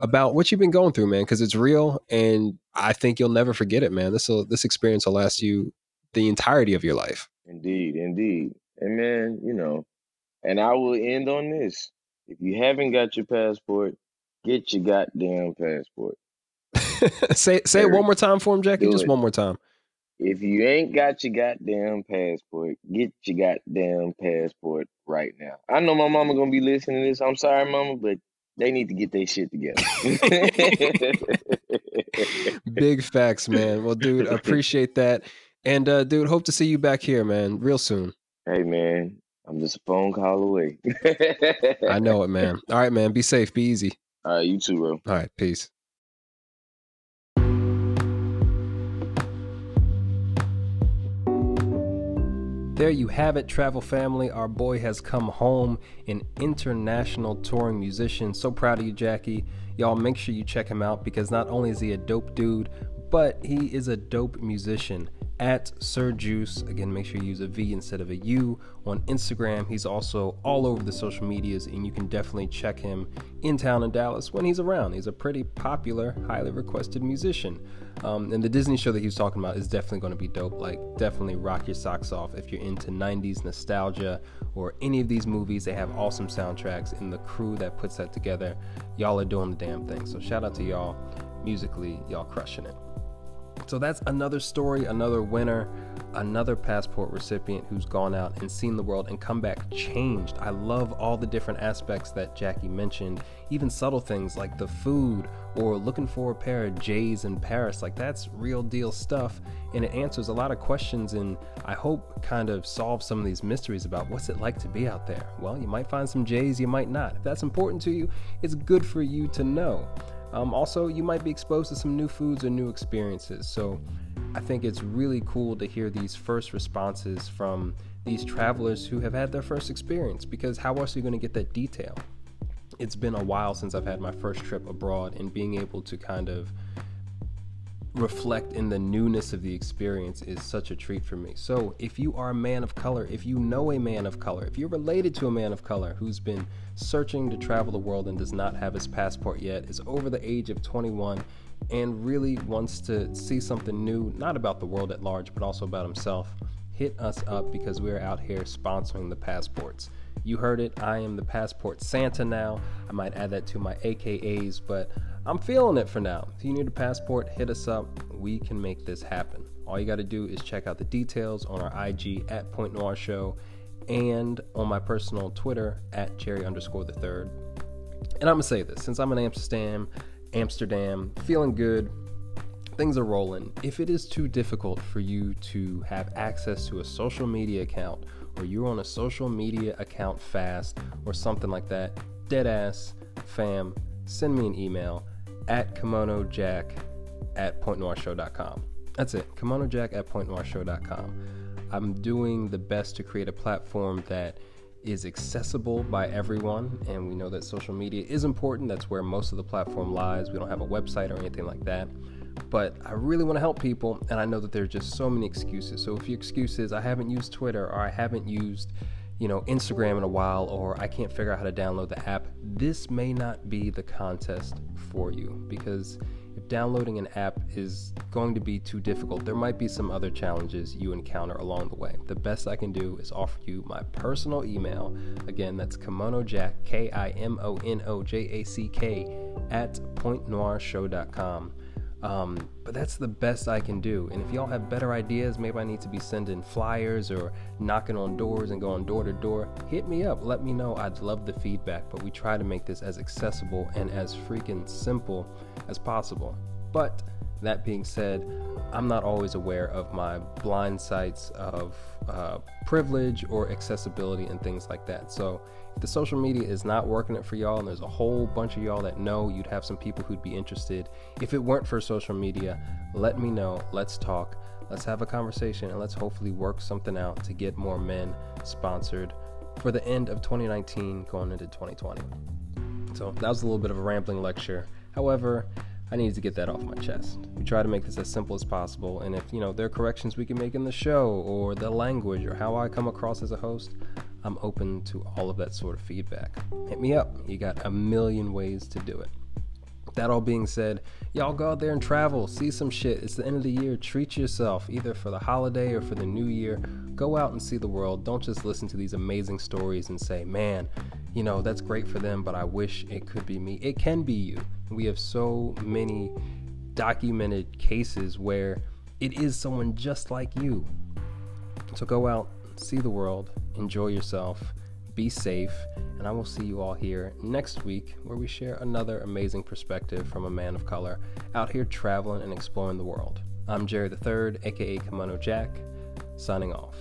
about what you've been going through, man, because it's real, and I think you'll never forget it, man. This will this experience will last you the entirety of your life. Indeed, indeed, and man, you know, and I will end on this: if you haven't got your passport, get your goddamn passport. say say it one more time for him, Jackie. Do Just it. one more time. If you ain't got your goddamn passport, get your goddamn passport right now. I know my mama gonna be listening to this. I'm sorry, mama, but they need to get their shit together. Big facts, man. Well, dude, appreciate that. And uh, dude, hope to see you back here, man, real soon. hey man, I'm just a phone call away. I know it, man. All right, man. Be safe. Be easy. All right, you too, bro. All right. Peace. There you have it, travel family. Our boy has come home, an international touring musician. So proud of you, Jackie. Y'all make sure you check him out because not only is he a dope dude, but he is a dope musician. At Sir Juice, again, make sure you use a V instead of a U on Instagram. He's also all over the social medias, and you can definitely check him in town in Dallas when he's around. He's a pretty popular, highly requested musician. Um, and the Disney show that he was talking about is definitely going to be dope. Like, definitely rock your socks off if you're into 90s nostalgia or any of these movies. They have awesome soundtracks, and the crew that puts that together, y'all are doing the damn thing. So, shout out to y'all. Musically, y'all crushing it. So that's another story, another winner, another passport recipient who's gone out and seen the world and come back changed. I love all the different aspects that Jackie mentioned, even subtle things like the food or looking for a pair of J's in Paris. Like that's real deal stuff and it answers a lot of questions and I hope kind of solves some of these mysteries about what's it like to be out there. Well, you might find some J's, you might not. If that's important to you, it's good for you to know. Um, also, you might be exposed to some new foods or new experiences. So, I think it's really cool to hear these first responses from these travelers who have had their first experience because how else are you going to get that detail? It's been a while since I've had my first trip abroad, and being able to kind of reflect in the newness of the experience is such a treat for me. So, if you are a man of color, if you know a man of color, if you're related to a man of color who's been searching to travel the world and does not have his passport yet, is over the age of 21, and really wants to see something new, not about the world at large, but also about himself, hit us up because we're out here sponsoring the passports. You heard it, I am the passport Santa now. I might add that to my AKAs, but I'm feeling it for now. If you need a passport, hit us up. We can make this happen. All you got to do is check out the details on our IG at Point Noir Show and on my personal Twitter at Jerry underscore the third. And I'm gonna say this since I'm in Amsterdam, Amsterdam, feeling good, things are rolling. If it is too difficult for you to have access to a social media account, or you're on a social media account fast, or something like that, dead ass, fam, send me an email at kimonojack at pointnoirshow.com. That's it, kimonojack at pointnoirshow.com. I'm doing the best to create a platform that is accessible by everyone, and we know that social media is important. That's where most of the platform lies. We don't have a website or anything like that. But I really want to help people, and I know that there's just so many excuses. So if your excuse is I haven't used Twitter or I haven't used you know, Instagram in a while, or I can't figure out how to download the app, this may not be the contest for you because if downloading an app is going to be too difficult, there might be some other challenges you encounter along the way. The best I can do is offer you my personal email. Again, that's kimonojack, K I M O N O J A C K, at pointnoirshow.com. Um, but that's the best I can do. And if y'all have better ideas, maybe I need to be sending flyers or knocking on doors and going door to door, hit me up. Let me know. I'd love the feedback. But we try to make this as accessible and as freaking simple as possible. But that being said, I'm not always aware of my blind sites of uh, privilege or accessibility and things like that. So if the social media is not working it for y'all, and there's a whole bunch of y'all that know you'd have some people who'd be interested. If it weren't for social media, let me know. Let's talk. Let's have a conversation and let's hopefully work something out to get more men sponsored for the end of 2019 going into 2020. So that was a little bit of a rambling lecture. However, I need to get that off my chest. We try to make this as simple as possible, and if you know there are corrections we can make in the show, or the language, or how I come across as a host, I'm open to all of that sort of feedback. Hit me up. You got a million ways to do it. That all being said, y'all go out there and travel, see some shit. It's the end of the year. Treat yourself, either for the holiday or for the new year. Go out and see the world. Don't just listen to these amazing stories and say, man, you know, that's great for them, but I wish it could be me. It can be you. We have so many documented cases where it is someone just like you. So go out, see the world, enjoy yourself, be safe, and I will see you all here next week where we share another amazing perspective from a man of color out here traveling and exploring the world. I'm Jerry the Third, aka Kimono Jack, signing off.